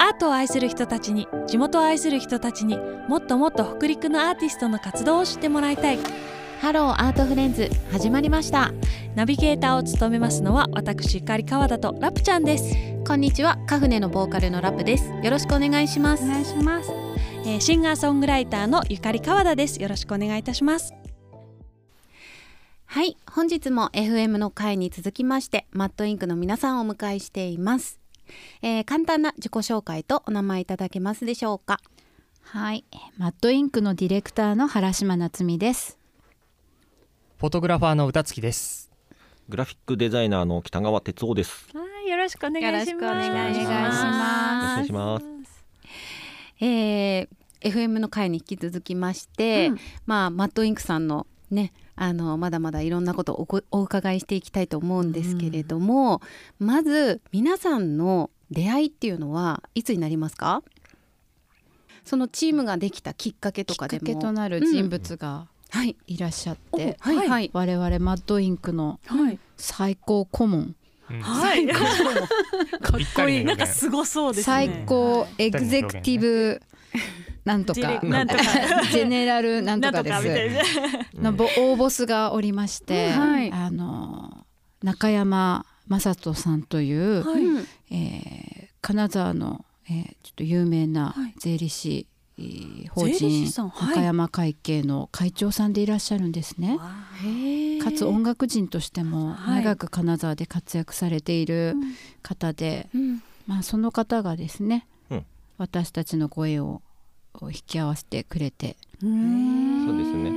アートを愛する人たちに地元を愛する人たちにもっともっと北陸のアーティストの活動を知ってもらいたい。ハローアートフレンズ始まりました。ナビゲーターを務めますのは私ゆかり川田とラプちゃんです。こんにちは。カフネのボーカルのラプです。よろしくお願いします。お願いします、えーシンガーソングライターのゆかり川田です。よろしくお願いいたします。はい。本日も FM の会に続きまして MADInk の皆さんをお迎えしています、えー簡単な自己紹介とお名前いただけますでしょうか？はい、マットインクのディレクターの原島夏美です。フォトグラファーの歌月です。グラフィックデザイナーの北川哲夫です。はいよろしくお願いしますよろしくお願いしますよろしくお願いします。えー FM の会に引き続きまして、うんまあマットインクさんのねあのまだまだいろんなことをお伺いしていきたいと思うんですけれども、まず皆さんの出会いっていうのはいつになりますか？そのチームができたきっかけとかでも。きっかけとなる人物がはい。いらっしゃって、はいはい、我々マットインクのはい。最高顧問、うん。はい。か っこいいなんかすごそうですね。最高エグゼクティブなんとジかェなんとか。ジェネラル なんとかです。なのぼ大ボスがおりまして、はい。あの中山雅人さんという、はい。うんえー金沢の、えーちょっと有名なはい。税理士、えー法人士さんはい。中山会計の会長さんでいらっしゃるんですね。かつ音楽人としてもはい。長く金沢で活躍されている方で、うん。まあ、その方がですね、うん。私たちの声を引き合わせてくれて。うんそうですね。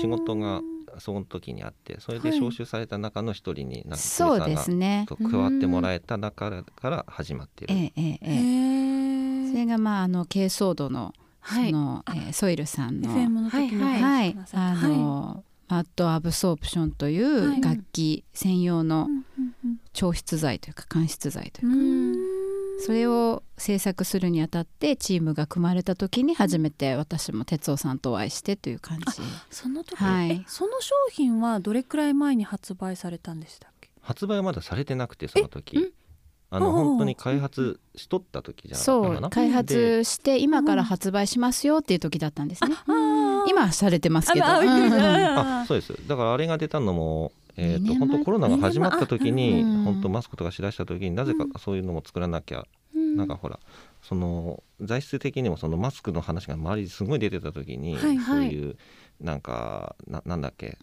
仕事がその時にあって、それではい。招集された中の一人になんかそうですね。と加わってもらえた中から始まっている。えええそれがまああの軽ソードのそはい。の、えーソイルさんの FM の時にはいはい、あはい。の、マットアブソープションといはい。う楽器専用の調湿剤というか間湿剤というか、うんそれを制作するにあたってチームが組まれた時に初めて私も哲夫さんとお会いしてという感じ。その時、はい。えその商品はどれくらい前に発売されたんでしたっけ？発売はまだされてなくてその時。あの本当に開発しとった時じゃ。そう開発して今から発売しますよっていう時だったんですね、今はされてますけど。うんたあそうです。だからあれが出たのも、えー、と本当コロナが始まった時にうん。本当マスクとかしだした時になぜかそういうのも作らなきゃ、なんかほらその材質的にもそのマスクの話が周りにすごい出てた時に、はいそういうなんかななんだっけ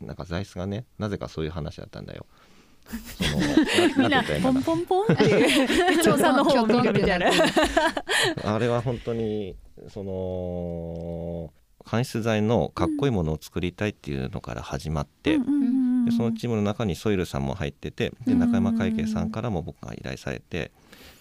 なんか材質がねなぜかそういう話だったんだよ。ポンポンポンっていう 調査の方を見るみたいな。あれは本当にその間質材のかっこいいものを作りたいっていうのから始まって、うんでそのチームの中にソイルさんも入っててで中山会計さんからも僕が依頼されて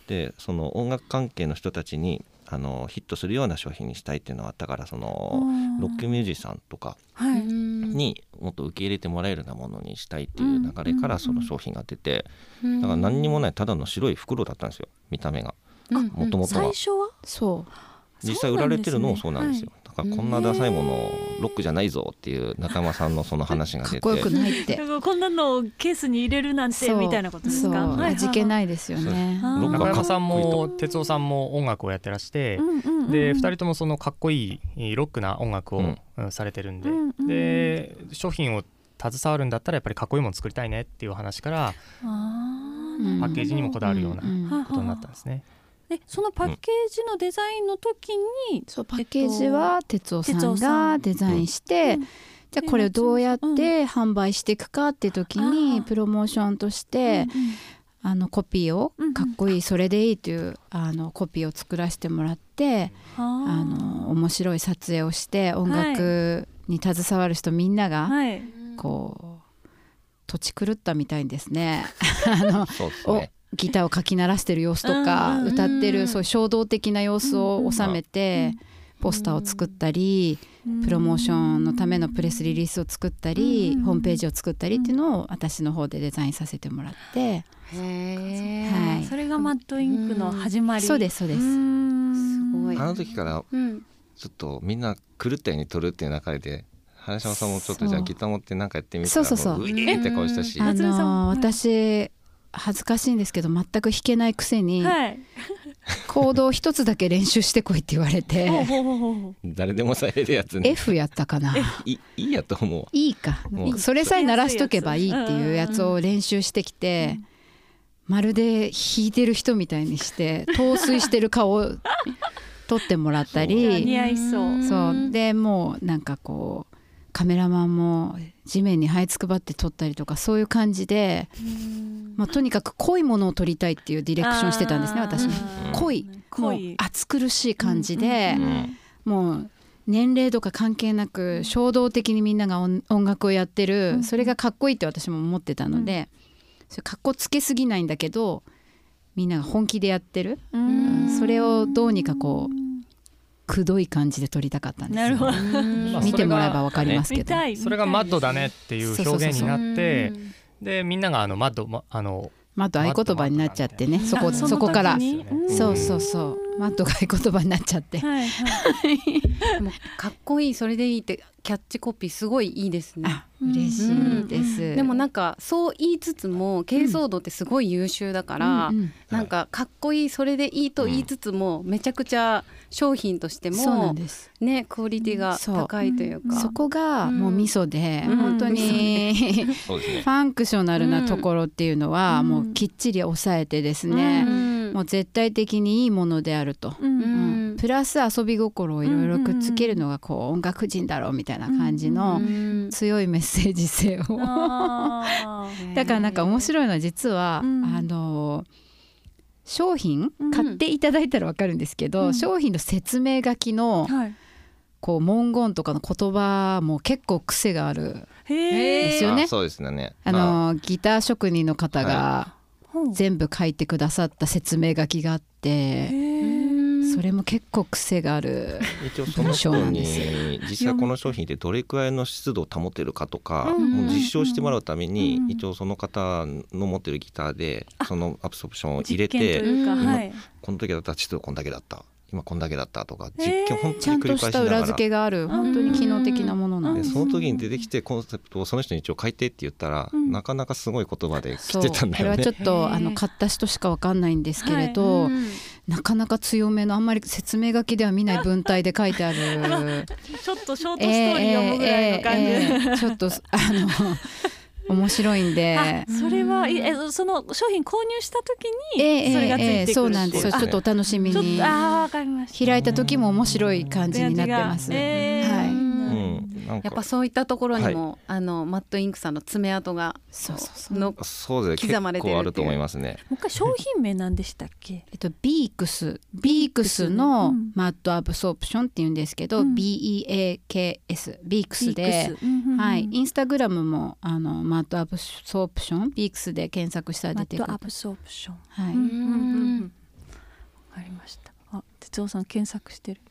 でその音楽関係の人たちにあのヒットするような商品にしたいっていうのがあったからそのロックミュージシャンとかにもっと受け入れてもらえるようなものにしたいっていう流れからその商品が出てだから何にもないただの白い袋だったんですよ見た目がもともとは実際売られてるのもそうなんですよからこんなダサいものをロックじゃないぞっていう仲間さんのその話が出かってこよくないって。こんなのをケースに入れるなんてみたいなことですそう。かはい。はい味気ないですよね。中山さんも哲夫さんも音楽をやってらして、うんうんうんで2人ともそのかっこいいロックな音楽を、うん。うんされてるんで、うんうんで商品を携わるんだったらやっぱりかっこいいもの作りたいねっていう話からパッケージにもこだわるようなことになったんですね。でそのパッケージのデザインの時に、そうパッケージは哲夫さんがデザインして、うん。じゃあこれをどうやって販売していくかっていう時あにープロモーションとして、あのコピーをかっこいいそれでいいというあのコピーを作らせてもらってああの面白い撮影をして音楽に携わる人みんながはい。こう土地狂ったみたいにですね。あのそうですおねギターをかき鳴らしてる様子とうんかうん。歌ってるそういう衝動的な様子を収めてポスターを作ったりプロモーションのためのプレスリリースを作ったりうん。ホームページを作ったりっていうのを私の方でデザインさせてもらって。へはい。それがマットインクの始まり。そうですそうです。すすごい。あの時からうん。ちょっとみんな狂ったように撮るっていう中で原島さんもちょっとじゃあギター持ってなんかやってみたらそうそうそう。もうって顔したし。あのはい私恥ずかしいんですけど全く弾けないくせに、はい。コードを一つだけ練習してこいって言われて誰でもされるやつね。F やったかな。いいいやと思う。いいか。もう。それさえ鳴らしとけばいいっていうやつを練習してきてまるで弾いてる人みたいにして陶酔してる顔を 撮ってもらったいや似り合いそう。そう。でもうなんかこうカメラマンも地面に這いつくばって撮ったりとかそういう感じで、まあ、とにかく濃いものを撮りたいっていうディレクションしてたんですね私ね濃いもう濃い暑苦しい感じで、うんもう年齢とか関係なく衝動的にみんなが音音楽をやってる、うんそれがかっこいいって私も思ってたので、それかっこつけすぎないんだけどみんなが本気でやってる、うん。それをどうにかこうくどい感じで撮りたかったんですなるほど。まあ見てもらえばわかりますけど、それがマッドだねっていう表現になってうん。でみんながあのマッドまあのまああと合言葉になっちゃってね。そこそこから。そうそうそうマットが合言葉になっちゃって、はいはい。かっこいいそれでいいってキャッチコピーすごいいいですね。あ嬉しいです、でもなんかそう言いつつも軽装度ってすごい優秀だから、うんうん。なんかかっこいいそれでいいと言いつつも、めちゃくちゃ商品としてそうなんもです。ねクオリティが高いというか、そこがもう味噌で、うん。本当に、ファンクショナルなところっていうのはうん。もうきっちり抑えてですね、うんもう絶対的にいいものであると、うん。うん。プラス遊び心をいろいろくっつけるのがこう音楽人だろうみたいな感じのうん。強いメッセージ性を、だからなんか面白いのは実は、うん。あの商品うん。買っていただいたらわかるんですけど、うん。商品の説明書きのはい。こう文言とかの言葉も結構癖があるですよね。あそうですね。あのギター職人の方が全部書いてくださった説明書きがあってそれも結構癖がある一応その人に実際この商品でどれくらいの湿度を保てるかとか、うん。もう実証してもらうために、うん。一応その方の持ってるギターでそのアブソプションを入れてこの時だったら湿度こんだけだった今こんだけだったとか実験本ちゃん当に繰りとした裏返しながら付けがある本当に機能的なものなんでその時に出てきてコンセプトをその人に一応書いてって言ったら、うん。なかなかすごい言葉で来てたんだよね。これはちょ。っへとー。あの買った人しかわかんないんですけれど、うん。なかなか強めのあんまり説明書きでは見ない文体で書いてある。ちょっとショートストーリー読むぐらいの感じ、えーえーえーちょっとあの面白いんで。あ。それはいえその商品購入した時にえーそれがついてくるえーそうなんです。ちょっとお楽しみに。とあーわかりました。開いた時も面白い感じになってます、えーはいやっぱそういったところにも、あのマットインクさんの爪痕がそうそうそう。のそうです。ね刻まれてるあると思いますね。もう一回商品名なんでしたっけ？えっと、 BEAKS。BEAKS うのん。 MAD Absorption っていうんですけど、うん。BEAKS BEAKS で BEAKS。うんうんうん。はい、インスタグラムもあの MAD Absorption？BEAKS で検索したらマ出てくる。ット Absorption。はい、わかりました。あ哲夫さん検索してる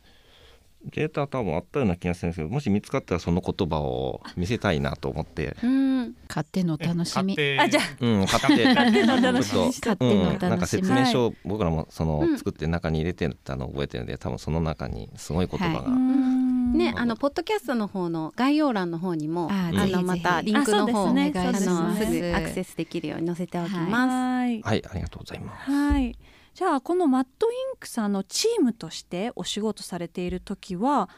データ多分あったような気がするんですけどもし見つかったらその言葉を見せたいなと思って、うん。買ってのお楽しみ。あじゃうん、買って買ってのお楽しみ。のおうん、なんか楽しみ説明書を僕らもその、うん作って中に入れてたのを覚えてるんで多分その中にすごい言葉が、はね、あのポッドキャストの方の概要欄の方にもあのまたリンクの方ね。あのすねすぐアクセスできるように載せておきます。はい。はい。ありがとうございます。はいじゃあこのマットインクさんのチームとしてお仕事されている時は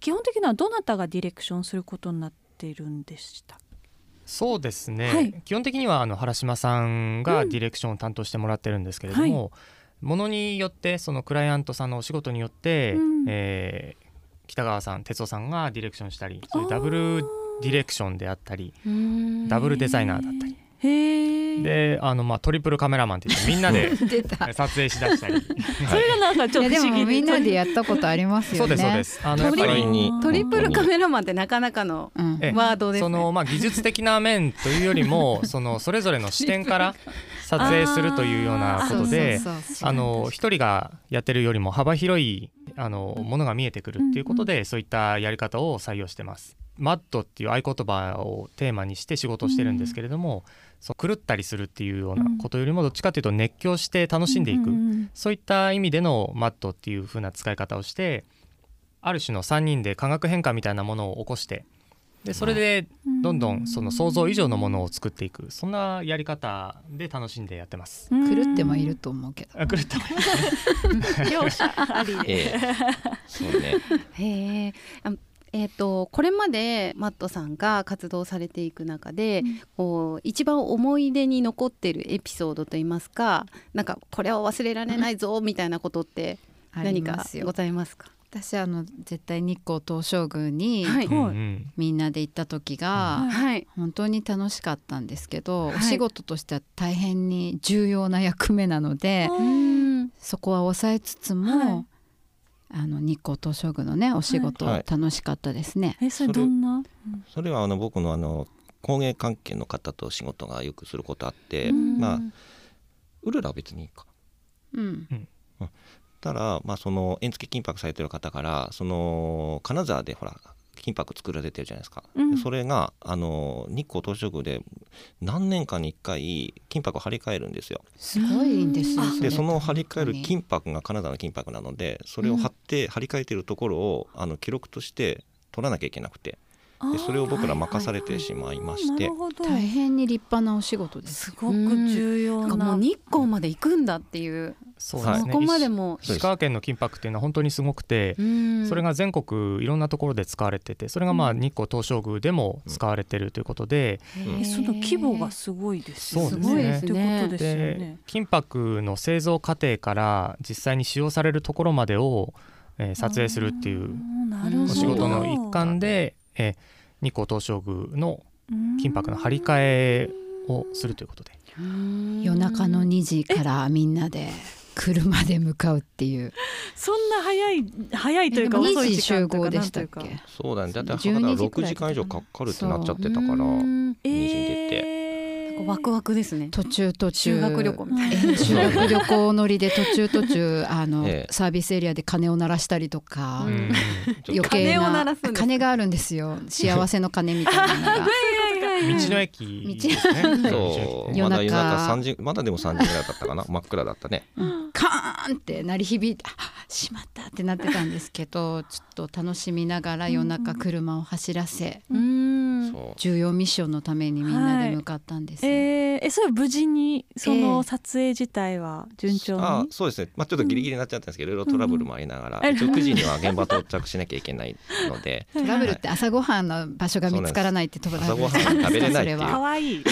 基本的にはどなたがディレクションすることになっているんでしたそうですね、はい。基本的にはあの原島さんがディレクションを担当してもらってるんですけれども、ものによってそのクライアントさんのお仕事によって、うん。えー北川さん哲夫さんがディレクションしたりそういうダブルディレクションであったりうん。ダブルデザイナーだったりであの、まあ、トリプルカメラマンって言ってみんなで 撮影しだしたり。それがなんかちょっいやでと不思議もみんなでやったことありますよね。そうですそうです。あのやっぱトリりにトリプルカメラマンってなかなかのワードですね。そのまあ技術的な面というよりもそのそれぞれの視点から撮影するというようなことで一人がやってるよりも幅広いあのものが見えてくるっていうことで、そういったやり方を採用してます。マッドっていう合言葉をテーマにして仕事をしてるんですけれども、そう狂ったりするっていうようなことよりもどっちかというと熱狂して楽しんでいく、うんそういった意味でのマッドっていう風な使い方をしてある種の3人で化学変化みたいなものを起こしてでそれでどんどんその想像以上のものを作っていく。そんなやり方で楽しんでやってます。狂ってもいると思うけど。あ狂ってもいいですね両者ありで。ええ。そうね。へえ。あえー、とこれまでマットさんが活動されていく中で、こう一番思い出に残ってるエピソードといいますかなんかこれは忘れられないぞみたいなことってあり何かございますか？私あの絶対日光東照宮にはい、うんうん。みんなで行った時が、うん。はい。本当に楽しかったんですけど、はい。お仕事としては大変に重要な役目なので、うん。そこは抑えつつも、はいあの日光東照宮のねお仕事はい。楽しかったですね。えそれどんな？それはあの僕のあの工芸関係の方と仕事がよくすることあって、うん。まあウルラは別にいいか。うん、たら、まあ、その円付け金箔されてる方からその金沢でほら金箔作られてるじゃないですか、うん。でそれがあの日光東照宮で何年かに1回金箔を張り替えるんですよ。すごいんですよ。うん。でれ。その張り替える金箔が金沢の金箔なのでそれを貼って張り替えてるところをあの記録として取らなきゃいけなくてでそれを僕ら任されてしまいまして。大変に立派なお仕事ですす。ごく重要な。もなう日光まで行くんだっていう、はいそうですね。そこまでも、石川県の金箔っていうのは本当にすごくて、うん。それが全国いろんなところで使われててそれがまあ日光東照宮でも使われてるということで、うん。えその規模がすごいですよね。すね。ってことですね。金箔の製造過程から実際に使用されるところまでを、えー撮影するっていうなるほど。お仕事の一環で、えー日光東照宮の金箔の張り替えをするということで。うん夜中の2時からみんなで車で向かうっていう。そんな早い早いというかでも2遅い時集合でしたっけ？そうだねだいたい12博多時く6らい時間以上かかるってなっちゃってたからうん2時に出て。えーワクワクですね。途中途中。修学旅行みたいな。えー修学旅行乗りで途中途中あの、ええ。サービスエリアで鐘を鳴らしたりとか、うん。余計鐘を鳴ならすんです鐘があるんですよ。幸せの鐘みたいなのが。道の駅ですね。そう。道の駅。夜中。まだ夜中3時まだでも3時ぐらいだったかな。真っ暗だったね。カーンって鳴り響いてあしまったってなってたんですけどちょっと楽しみながら夜中車を走らせ。うん重要ミッションのためにみんなで向かったんですよ、えーえそれは無事にそえのえ撮影自体は順調に、あそうですね、まあ、ちょっとギリギリになっちゃったんですけど、いろいろトラブルもありながら、うん。一応9時には現場到着しなきゃいけないので。トラブルって朝ごはんの場所が見つからないってトラブル朝ごはん食べれないっていう。そは。可愛い。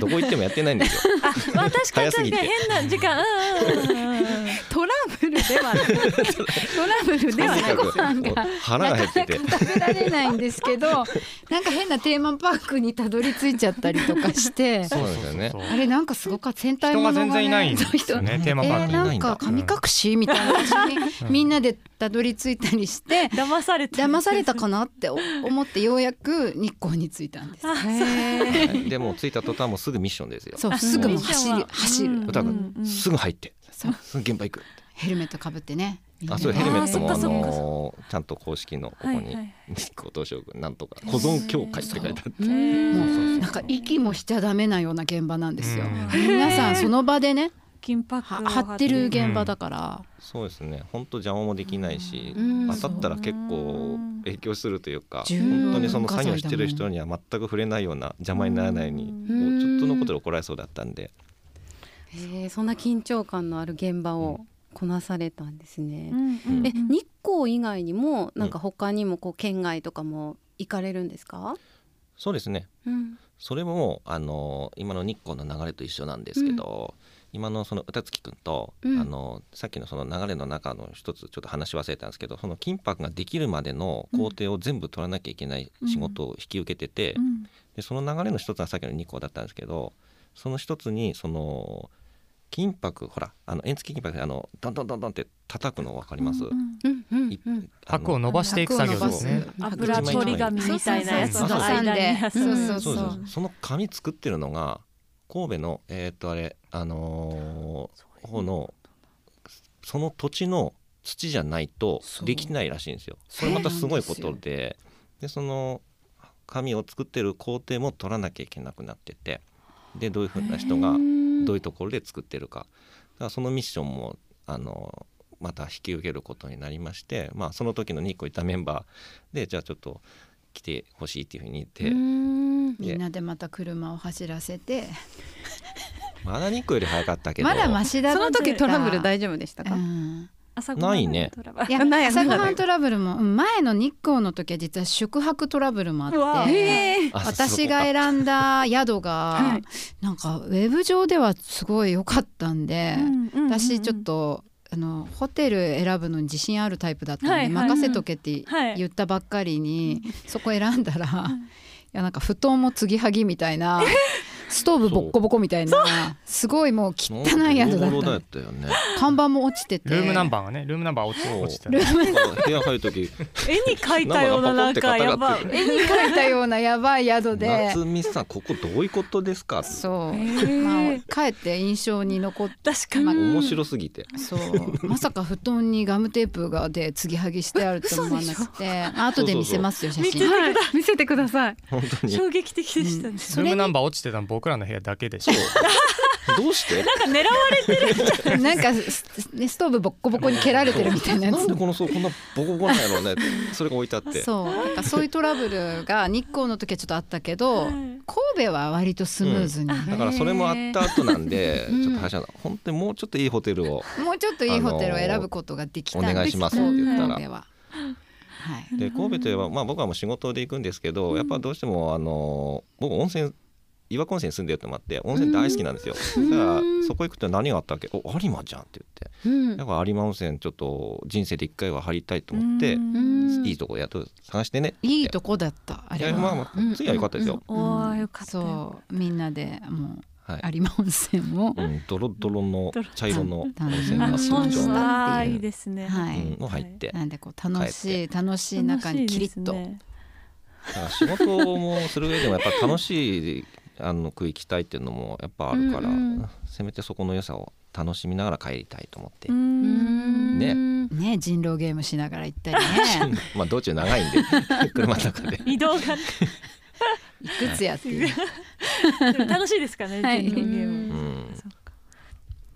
どこ行ってもやってないんですよ。まあ確かに 早すぎて。確かに変な時間。うんうんうんうんトラブルではない。トラブルではない。とに かくもう腹が減ってて。食べられないんですけどなんか変なテーマパークにたどり着いちゃったりとかして。そうですよね。あれなんかすごかった戦隊人がものが、ね、全然いないんですよね。テーマパークにえーなんか神隠しみたいな感じに みんなでたどり着いたりして騙されて騙されたかなって思ってようやく日光に着いたんです。はいでもう着いた途端もうすぐミッションですよ。そうすぐもう走る走る、うんうんすぐ入って現場行く。ヘルメットかぶってね。あそうヘルメットもあのーちゃんと公式のここに日光東照宮なんとか保存協会って書いてあって。なんか息もしちゃダメなような現場なんですよ。うん。皆さんその場でね金箔をは張ってる現場だから、そうですね。本当邪魔もできないしうん。当たったら結構影響するというか本当にその作業してる人には全く触れないような邪魔にならないようにうん。もうちょっとのことで怒られそうだったんで。えーそんな緊張感のある現場をこなされたんですね。うんえ日光以外にもなんか他にもこう県外とかも行かれるんですか？そうですね。うん。それもあの今の日光の流れと一緒なんですけど、今のその歌月くんと、うん。あのさっきのその流れの中の一つちょっと話し忘れたんですけどその金箔ができるまでの工程を全部取らなきゃいけない仕事を引き受けてて、うん。でその流れの一つはさっきの日光だったんですけどその一つにその金箔ほらあの円付き金箔であのドンドンドンドンって叩くの分かります、うんうんうんいうん。あの箔を伸ばしていく作業ですね。油取り紙みたいなやつそうそうそう。の間に。そうそうそうそう。ですその紙作ってるのが神戸のえーっとあれあのー方のその土地の土じゃないとできないらしいんですよ。これまたすごいことで。でその紙を作ってる工程も取らなきゃいけなくなってて。でどういうふうな人がどういうところで作ってるか。だからそのミッションもあのまた引き受けることになりまして、まあ、その時の日光いたメンバーでじゃあちょっと来てほしいっていうふうに言っうて、ん。みんなでまた車を走らせて。まだ日光より早かったけど。まだマシだその時トラブル大丈丈夫でしたか、うん朝ごない ね。トラブルいや朝ごはなんトラブルもうん前の日光の時は実は宿泊トラブルもあって私が選んだ宿が、はい。なんかウェブ上ではすごい良かったんで、うんうんうんうん。私ちょっとあのホテル選ぶのに自信あるタイプだったんで、はいはい。任せとけってはい。言ったばっかりに、そこ選んだら、いやなんか布団も継ぎはぎみたいな ストーブボッコボコみたいなすごいもう汚い宿だった。だったよね。看板も落ちてて。ルームナンバーがねルームナンバー落ち落ちてた。ルームなんか部屋入る時絵に描いたようななんかやばい。絵に描いたようなやばい宿で。夏美さんここどういうことですかそう、まあ、かえって印象に残って確かに、まあ面白すぎて。そう。まさか布団にガムテープがで継ぎはぎしてあると思わなくて あ後で見せますよ写真。はい見せてください。本当に。衝撃的でしたね、うん。ルームナンバー落ちてたの僕らの部屋だけでしょ どうして？なんか狙われな。んかス,、ね、ストーブボッコボコに蹴られてるみたいなやつ。なんでこのそうこんなボコボコなんやろうねそれが置いてあって。そう。なんかそういうトラブルが日光の時はちょっとあったけど、はい神戸は割とスムーズに、うん。だからそれもあった後なんでうん。ちょっと林さん本当にもうちょっといいホテルをもうちょっといいホテルを選ぶことができたんです。お願いしますって言ったら。神戸は。はい。で神戸といえば、まあ、僕はもう仕事で行くんですけど、やっぱどうしてもあの僕温泉岩子温泉に住んでるってのもあって温泉大好きなんですよ、だからそこ行くと何があったっけ？お有馬じゃんって言って。うん。だから有馬温泉ちょっと人生で一回は入りたいと思って、うん。いいとこやっと探してねいいとこだったあいれは。やまあまあ次は良かったですよ、おーよかった。よそう。みんなでもはい、う有馬温泉を、うん、ドロドロの茶色の温うん泉が特徴だあーいいっていうですね。はい。うん、の入って、なんでこう楽しい楽しい中にキリッと、ねだから仕事もする上でもやっぱ楽しいあの区行きたいっていうのもやっぱあるから、うんうん。せめてそこの良さを楽しみながら帰りたいと思って。う、ん。ね。ね人狼ゲームしながら行ったりね。まあ道中長いんで 車の中で。移動がね。いくつやっていう。楽しいですかね、はい。人狼ゲーうムん。そっか。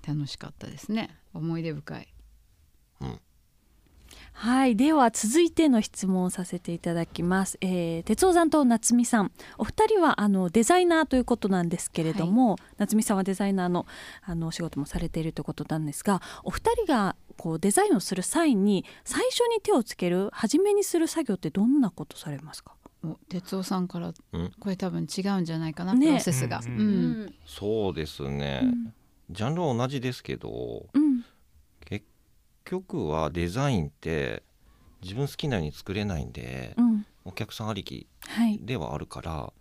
楽しかったですね。思い出深いはい。では続いての質問をさせていただきます、えー、哲夫さんと夏美さん。お二人はあのデザイナーということなんですけれども、夏美さんはデザイナーのあのお仕事もされているということなんですがお二人がこうデザインをする際に最初に手をつける初めにする作業ってどんなことされますか？お哲夫さんからうん。これ多分違うんじゃないかな、ね。プロセスが、ううん。んうん。そうですね、うん。ジャンルは同じですけどうん。結局はデザインって自分好きなように作れないんで、うん。お客さんありきはい。ではあるから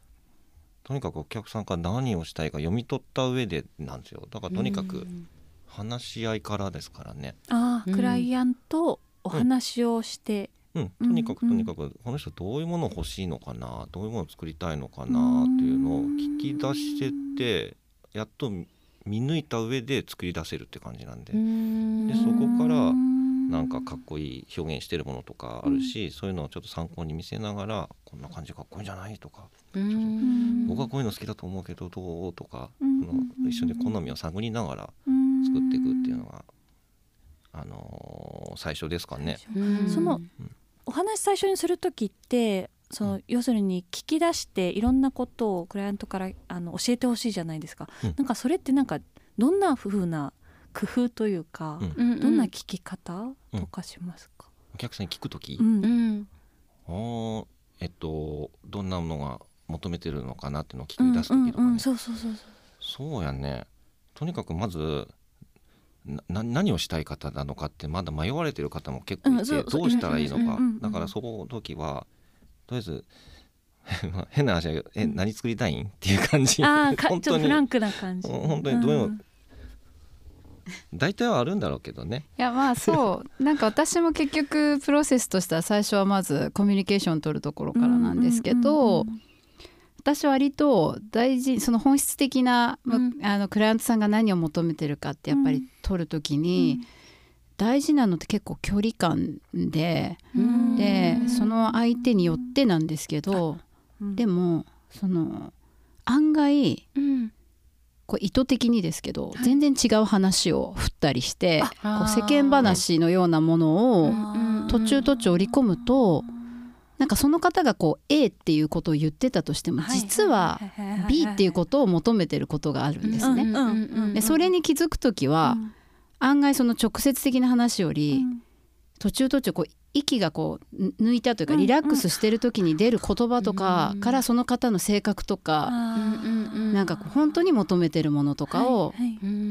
とにかくお客さんから何をしたいか読み取った上でなんですよ。だからとにかく話し合いからですからね、ああ、うん。クライアントとお話をして、うん、とにかくうんとにかくこの人どういうもの欲しいのかなどういうものを作りたいのかなっていうのを聞き出してってやっと見抜いた上で作り出せるって感じなんで。でそこからなんかかっこいい表現してるものとかあるし、そういうのをちょっと参考に見せながらこんな感じかっこいいんじゃないとか、うん。僕はこういうの好きだと思うけどどうとか、うの一緒に好みを探りながら作っていくっていうのが、あのー最初ですかね。うん。そのお話最初にする時ってその要するに聞き出していろんなことをクライアントからあの教えてほしいじゃないですか、うん。なんかそれってなんかどんな風な工夫というか、うん。うんどんな聞き方とかしますか、お客さんに聞く時、うん。うん。あーえっとどんなものが求めてるのかなっていうのを聞うんき出す時とかね、うんうんそうそうそうそう。そうやね。とにかくまずな何をしたい方なのかってまだ迷われてる方も結構いて、うんどうしたらいいのか、うんうんうん。だからそこの時はとりあえず まあ変な話だけど「え何作りたいん?」っていう感じ。ああちょっとフランクな感じ。うん本当にどういうのん大体はあるんだろうけどね。いやまあそう。なんか私も結局プロセスとしては最初はまずコミュニケーション取るところからなんですけど、うんうんうん私割と大事その本質的な、むうん。あのクライアントさんが何を求めてるかってやっぱり取る時に、大事なのって結構距離感で、うんでその相手によってなんですけど、うん。でもその案外うん。こう意図的にですけど、全然違う話を振ったりしてこう世間話話のようなものをうん。途中途中織り込むとなんかその方がこう A っていうことを言ってたとしても実は B っていうことを求めてることがあるんですね。でそれに気づく時は案外その直接的な話より途中途中こう息がこう抜いたというかリラックスしてる時に出る言葉とかからその方の性格とかなんか本当に求めてるものとかを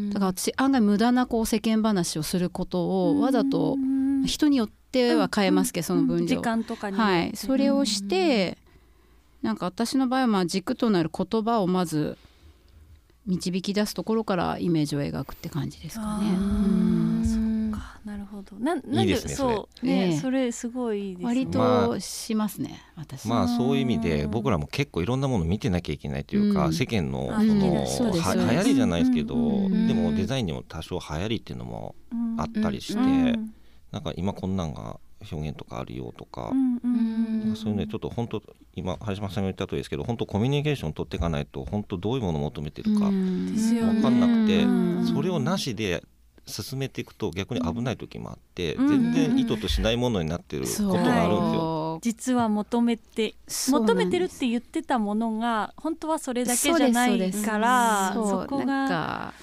だから私案外無駄なこう世間話をすることをわざと人によっては変えますけどその分量。時間とかに。はい。それをしてなん。か私の場合はまあ軸となる言葉をまず導き出すところからイメージを描くって感じですかね。なるほど。ななんでそうねそれすごい割としますね、私。まあそういう意味で僕らも結構いろんなもの見てなきゃいけないというか、世間のそのは流行りじゃないですけど、でもデザインにも多少流行りっていうのもあったりして、なんか今こんなんが表現とかあるよとか,、そういうねちょっと本当今橋島さんが言ったとおりですけど本当コミュニケーション取っていかないと本当どういうものを求めてるか分かんなくて、それをなしで進めていくと逆に危ない時もあって、全然意図としないものになってることがあるんですよ。実は求めて求めてるって言ってたものが本当はそれだけじゃないからそこが。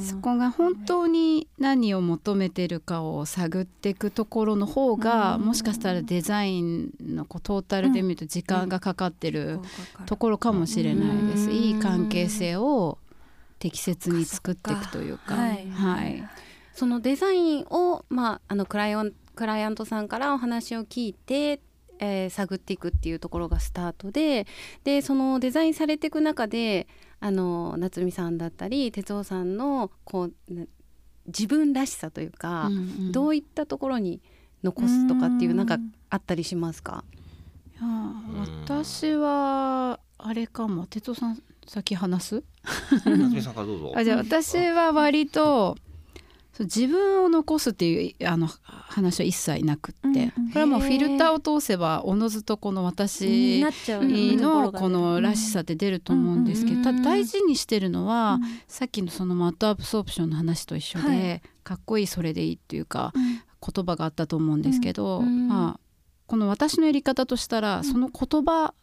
そこが本当に何を求めてるかを探っていくところの方が、もしかしたらデザインのこうトータルで見ると時間がかかってるところかもしれないです。いい関係性を適切に作っていくというか。はい、はい、そのデザインを、まあ、あのクライアンクライアントさんからお話を聞いてえー、探っていくっていうところがスタートででそのデザインされていく中であの夏美さんだったり哲夫さんのこう自分らしさというか、うんうん、どういったところに残すとかっていうなんかあったりしますか？私はあれかも。哲夫さん先話す？あじゃあ私は割と自分を残すっていうあの話は一切なくって、うん、これはもうフィルターを通せばおのずとこの私のこのらしさって出ると思うんですけど、ただ大事にしてるのは、さっきのそのマットアブソープションの話と一緒で、はい、かっこいいそれでいいっていうか、言葉があったと思うんですけど、まあこの私のやり方としたらその言葉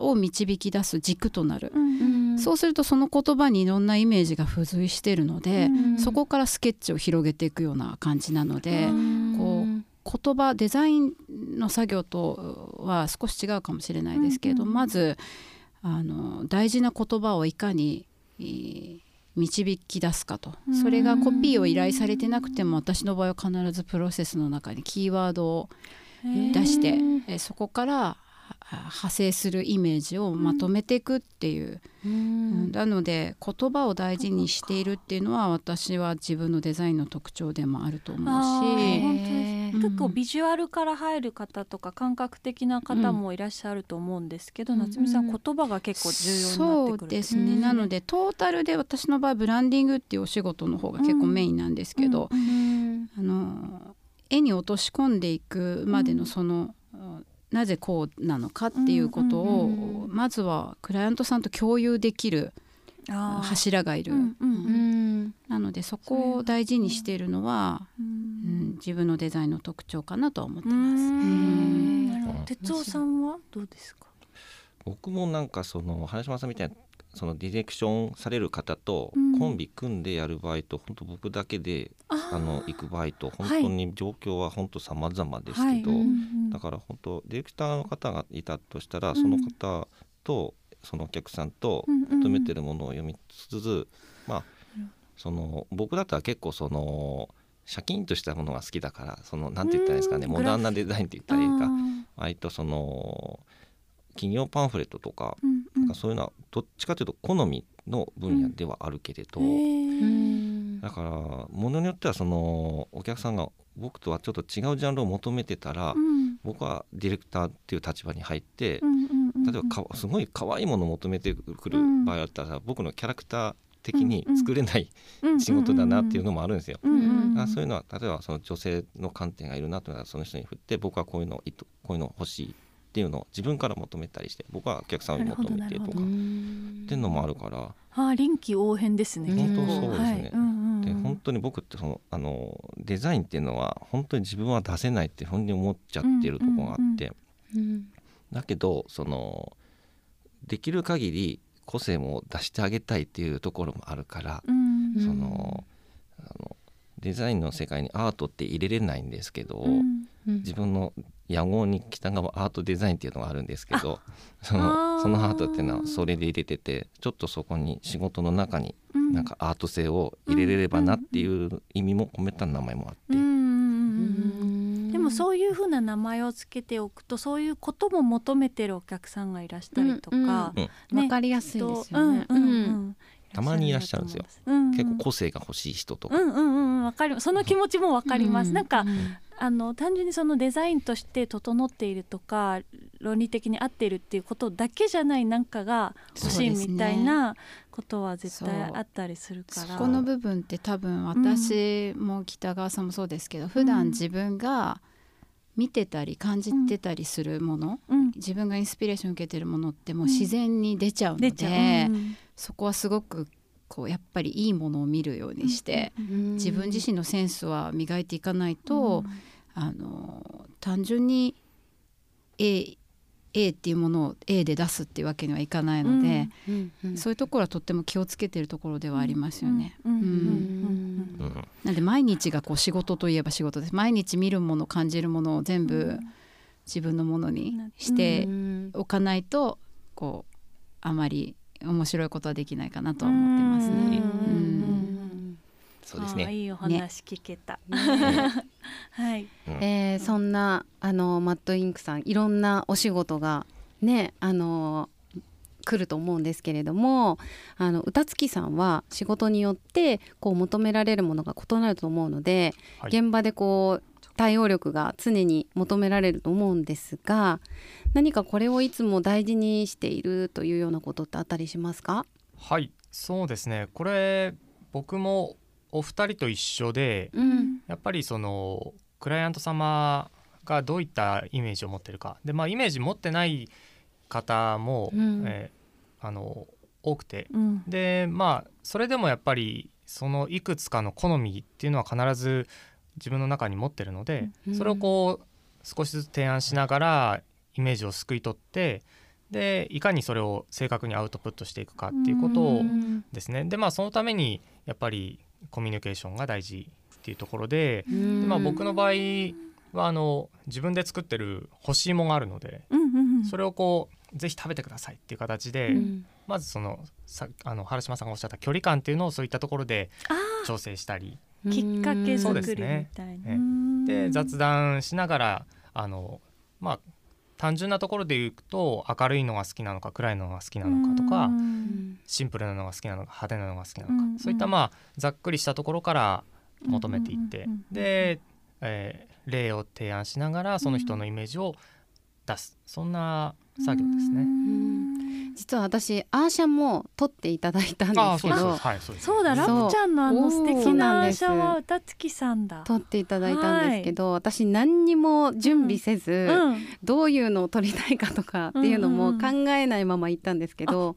を導き出す軸となる、うん。うん、そうするとその言葉にいろんなイメージが付随してるので、うん。うん、そこからスケッチを広げていくような感じなので、うん、こう言葉デザインの作業とは少し違うかもしれないですけれど、うん。うん、まずあの大事な言葉をいかに導き出すかと。それがコピーを依頼されてなくても私の場合は必ずプロセスの中にキーワードを出してそこから派生するイメージをまとめていくっていう、うん、なので言葉を大事にしているっていうのは私は自分のデザインの特徴でもあると思うし。結構ビジュアルから入る方とか感覚的な方もいらっしゃると思うんですけど、うん、夏美さん言葉が結構重要になってくるそうですね、なのでトータルで私の場合ブランディングっていうお仕事の方が結構メインなんですけど、あの絵に落とし込んでいくまでのその、なぜこうなのかっていうことを、まずはクライアントさんと共有できる柱がいる、なのでそこを大事にしているのは、うん、自分のデザインの特徴かなとは思ってます。哲夫さんはどうですか？僕もなんかその原島さんみたいなそのディレクションされる方とコンビ組んでやる場合と、本当僕だけであの行く場合と本当に状況は本当様々ですけど、だから本当ディレクターの方がいたとしたらその方とそのお客さんと求めてるものを読みつつ、まあその僕だったら結構そのシャキンとしたものが好きだからそのなんて言ったらいいですかねモダンなデザインって言ったらいいか。割とその企業パンフレットとか,、なん。かそういうのはどっちかというと好みの分野ではあるけれど、だからものによってはそのお客さんが僕とはちょっと違うジャンルを求めてたら、僕はディレクターっていう立場に入って、例えばかすごい可愛いものを求めてくる場合だったら、僕のキャラクター的に作れない仕事だなっていうのもあるんですよ。そういうのは例えばその女性の観点がいるなというのはその人に振って僕はこういうのこういうの欲しいっていうのを自分から求めたりして僕はお客さんに求めてとかっていうのもあるから。あ臨機応変ですね本当そうですね、はい。で本当に僕ってそのあのデザインっていうのは本当に自分は出せないって本当に思っちゃってるところがあって、だけどそのできる限り個性も出してあげたいっていうところもあるから、うんそのあのデザインの世界にアートって入れれないんですけど、うん。自分の野号に北川アートデザインっていうのがあるんですけど そのそのアートっていうのはそれで入れててちょっとそこに仕事の中にうん。なんかアート性を入れれればなっていう意味も込めた名前もあって、うんうんうんうんうん。でもそういうふうな名前をつけておくとそういうことも求めてるお客さんがいらしたりとか、うんわかりやすいですよね。うんうんうん。たまにいらっしゃるんですよ。うん結構個性が欲しい人とか、うんうんうんわかります。その気持ちもわかります、うんなんかうんあの単純にそのデザインとして整っているとか論理的に合っているっていうことだけじゃないなんかが欲しいみたいなことは絶対あったりするから。そこの部分って多分私も北川さんもそうですけど、普段自分が見てたり感じてたりするもの、うん。自分がインスピレーション受けてるものってもう自然に出ちゃうので、うん。そこはすごくこうやっぱりいいものを見るようにして、自分自身のセンスは磨いていかないと、あの単純に A, A っていうものを A で出すっていうわけにはいかないので、そういうところはとっても気をつけてるところではありますよね。なんで毎日がこう仕事といえば仕事です。毎日見るもの感じるものを全部自分のものにしてうん。おかないとこうあまり面白いことはできないかなとは思ってますね。うん。うん。そうですね。いいお話聞けた、はいえーそん。なあのマットインクさん。いろん。なお仕事がねあの来ると思うん。ですけれどもあの歌月さん。は仕事によってこう求められるものが異なると思うので、はい現場でこう対応力が常に求められると思うんですが何かこれをいつも大事にしているというようなことってあったりしますか？はいそうですね。これ僕もお二人と一緒でうん。やっぱりそのクライアント様がどういったイメージを持ってるか。でまあイメージ持ってない方も、うん。えーあの多くて。うん。でまあそれでもやっぱりそのいくつかの好みっていうのは必ず自分の中に持ってるので、うん。それをこう少しずつ提案しながらイメージをすくい取ってでいかにそれを正確にアウトプットしていくかっていうことをうん。ですね。でまあそのためにやっぱりコミュニケーションが大事っていうところで、でまあ、僕の場合はあの自分で作ってる干し芋があるのでうんうんうん。それをこうぜひ食べてくださいっていう形で、うん。まずそのさあの原島さんがおっしゃった距離感っていうのをそういったところであ調整したりーきっかけ作りみたいな、で雑談しながらあのまあ単純なところで言うと明るいのが好きなのか暗いのが好きなのかとか、うん。シンプルなのが好きなのか派手なのが好きなのか、うん。そういったまあざっくりしたところから求めていって、うんうんうんうん。で、えー例を提案しながらその人のイメージを出す。そんな作業ですね。うん実は私アーシャも撮っていただいたんですけどはいそうだラプちゃんのあの素敵なアーシャは歌月さんだ。撮っていただいたんですけど、私何にも準備せず、うん、どういうのを撮りたいかとかっていうのも考えないまま行ったんですけど、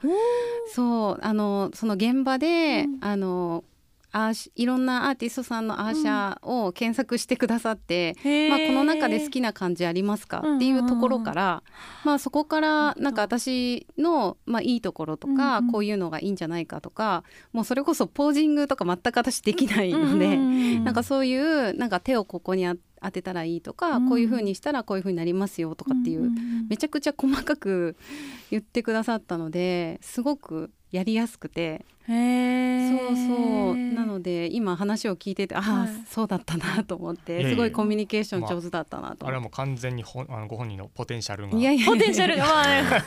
そうあのその現場で、うん。あのアーシいろんなアーティストさんのアーシャを検索してくださって、へー。まあ、この中で好きな感じありますか？っていうところから、まあ、そこからなんか私の、まあ、いいところとか、うんうん。こういうのがいいんじゃないかとかもうそれこそポージングとか全く私できないので、うんうんうん。なんかそういうなんか手をここにあ当てたらいいとか、うん。こういう風にしたらこういう風になりますよとかっていう、んん。めちゃくちゃ細かく言ってくださったのですごくやりやすくて。そうそう。なので今話を聞いててああ、はい。そうだったなと思ってすごいコミュニケーション上手だったなと。思っあれはもう完全にほあのご本人のポテンシャルが。て。いやいや。ポテンシャルが、まあね、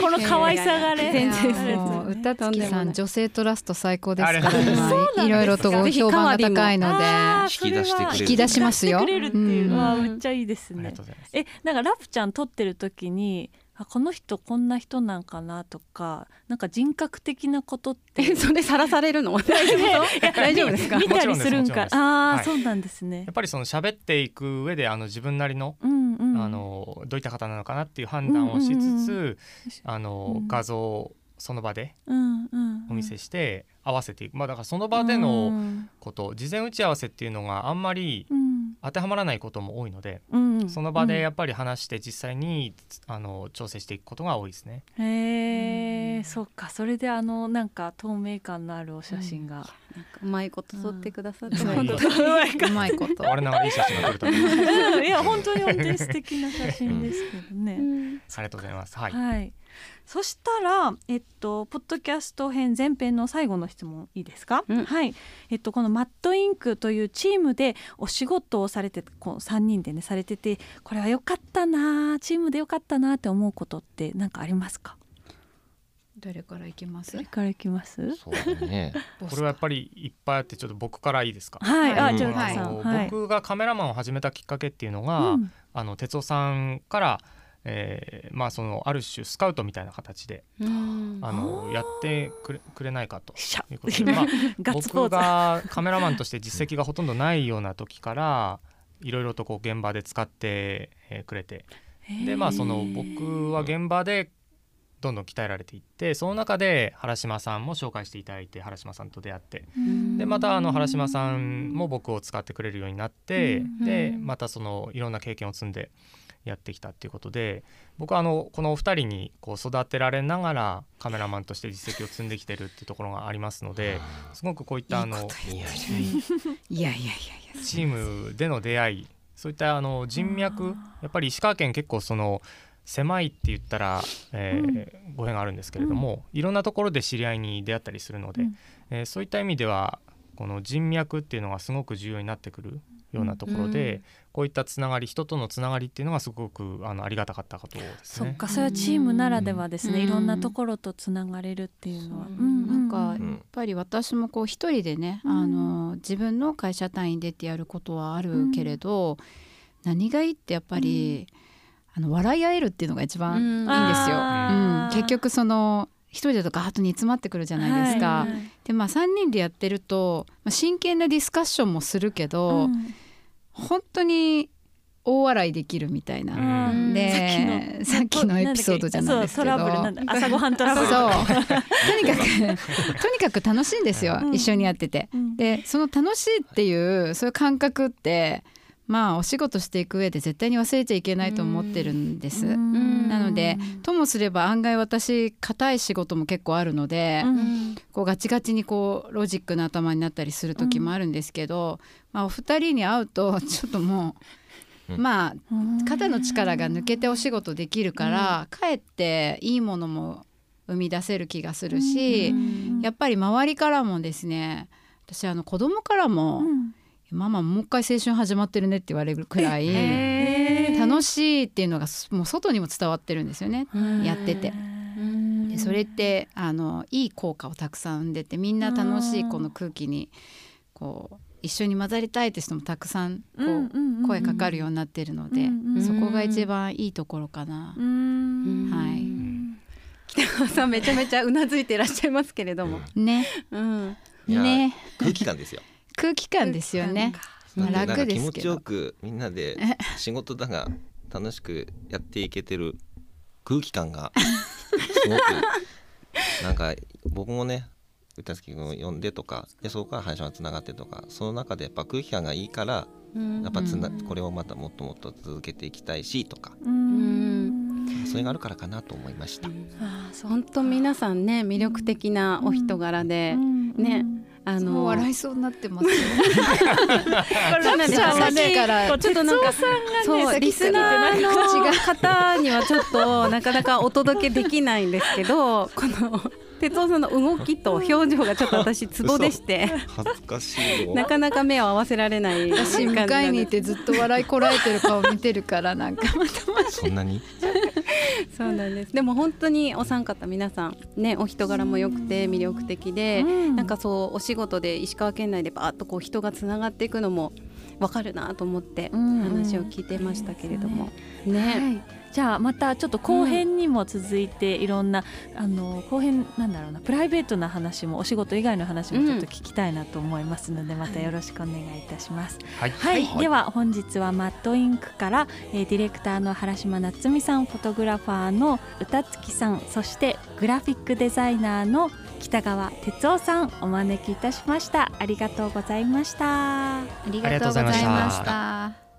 この可愛さがね。全然もう。歌月さん女性トラスト最高ですから いろいろとご評判が高いので。引き出してくれる。引き出しますよ。引き出してくれるっていうのはうん。めっちゃいいですね。ありがとうございます。えなんかラプちゃん撮ってる時にあこの人こんな人なんかなとかなんか人格的なことって。えそれさらされるの？大丈夫？大丈夫ですか？見たりするんか？ああ、はい。そうなんですね。やっぱりその喋っていく上であの自分なりの、うんうんあのどういった方なのかなっていう判断をしつつ、うんうんあの、うん。画像をその場でうんうんお見せして合わせていく、まあだからその場でうのん。こと事前打ち合わせっていうのがあんまりうん当てはまらないことも多いので、うんうん。その場でやっぱり話して実際に、あの調整していくことが多いですね。へえ、そっか。それであのなんか透明感のあるお写真が、なんかうまいこと撮ってくださって、うん。う。まいこと。我ながらいい写真が撮れたと思いますうん。いや本当に本当に素敵な写真ですけどね。うん。ありがとうございます。はい。はい。そしたら、えっと、ポッドキャスト編前編の最後の質問いいですか、うん。はい。えっと、このマッドインクというチームでお仕事をされて、こう3人でね、されてて、これは良かったな、チームで良かったなって思うことって何かありますか？誰からいきます？誰からいきます？そうだね。これはやっぱりいっぱいあってちょっと僕からいいですか？はい。あ、はいじゃあ、はい。さん、あのはい。僕がカメラマンを始めたきっかけっていうのが、うん。あの哲夫さんから、えーまあそのある種スカウトみたいな形でうん。あのやってくれくれないかと。いうことで、まあ、僕ズ。がカメラマンとして実績がほとんどないような時からいろいろとこう現場で使ってえーくれてでまあその僕は現場でどんどん鍛えられていってその中で原島さんも紹介していただいて原島さんと出会ってでまたあの原島さんも僕を使ってくれるようになってうん。でまたそのいろんな経験を積んでやってきたっていうことで僕はあのこのお二人にこう育てられながらカメラマンとして実績を積んできてるっていうところがありますのですごくこういったあのチームでの出会いそういったあの人脈やっぱり石川県結構その狭いって言ったら、えー語弊があるんですけれども、いろんなところで知り合いに出会ったりするので、うん。えーそういった意味ではこの人脈っていうのがすごく重要になってくるようなところで、うんこういったつながり人とのつながりっていうのがすごくあのありがたかったことですね。そっか、それはチームならではですね、うん。いろんなところとつながれるっていうのは。なんかやっうんぱり私もこう一人でね、うん。あの自分の会社単位でってやることはあるけれど、何がいいってやっぱり、あの笑い合えるっていうのが一番いいんですよ。うん。結局その一人だとガーッと煮詰まってくるじゃないですか。はいはい。でまあ3人でやってると、まあ、真剣なディスカッションもするけど、うん本当に大笑いできるみたいな。うん。でさっきの。エピソードじゃないですけど。そうトラブルなんだ。朝ごはんトラブル。そう。とにかくとにかく楽しいんですよ、うん。一緒にやってて。うん。でその楽しいっていうそういう感覚ってまあお仕事していく上で絶対に忘れちゃいけないと思ってるんです。うん。なのでともすれば案外私硬い仕事も結構あるので、うん。こうガチガチにこうロジックな頭になったりする時もあるんですけど、まあ、お二人に会うと ちょっともう、うん。まあ肩の力が抜けてお仕事できるから、かえっていいものも生み出せる気がするし、やっぱり周りからもですね私あの子供からもうん「ママもう一回青春始まってるね」って言われるくらい楽しいっていうのがもう外にも伝わってるんですよね。やってて。でそれってあのいい効果をたくさん生んでてみんな楽しいこの空気にこう一緒に混ざりたいって人もたくさんこう声かかるようになってるのでそこが一番いいところかな。うん。はい。北川さんめちゃめちゃうなずいていらっしゃいますけれども、ね。うん、ね。空気感ですよ。空気感ですよね。楽で気持ちよすけど。くみんなで 仕事だが楽しくやっていけてる空気感が すごくなんか僕もね歌月君を呼んでとかでそこから配信がつながってとかその中でやっぱ空気感がいいからやっぱつなこれをまたもっともっと続けていきたいしとかうんそれがあるからかなと思いました。あーそう本当皆さんね魅力的なお人柄で、ねあもうの笑いそうになってますよ。そうなんですよさっきからちょっとなんかそうリスナーの方にはちょっとなかなかお届けできないんですけど この哲夫さんの動きと表情がちょっと私ツボでして恥ずかしいよなかなか目を合わせられない私向かいにいでてずっと笑いこらえてる顔見てるからなんかまたまそんなに？そうなんです。でも本当にお三方皆さんねお人柄も良くて魅力的で、うん。なんかそうお仕事で石川県内でバーッとこう人がつながっていくのもわかるなと思ってうん。話を聞いてましたけれども、ね、じゃあまたちょっと後編にも続いていろんな、うん、あの後編なんだろうなプライベートな話もお仕事以外の話もちょっと聞きたいなと思いますので、うん、またよろしくお願いいたします。はい、はい。はい、では本日はマットインクから、えー、ディレクターの原島夏美さんフォトグラファーの歌月さんそしてグラフィックデザイナーの北川哲夫さんお招きいたしました。ありがとうございました。ありがとうございました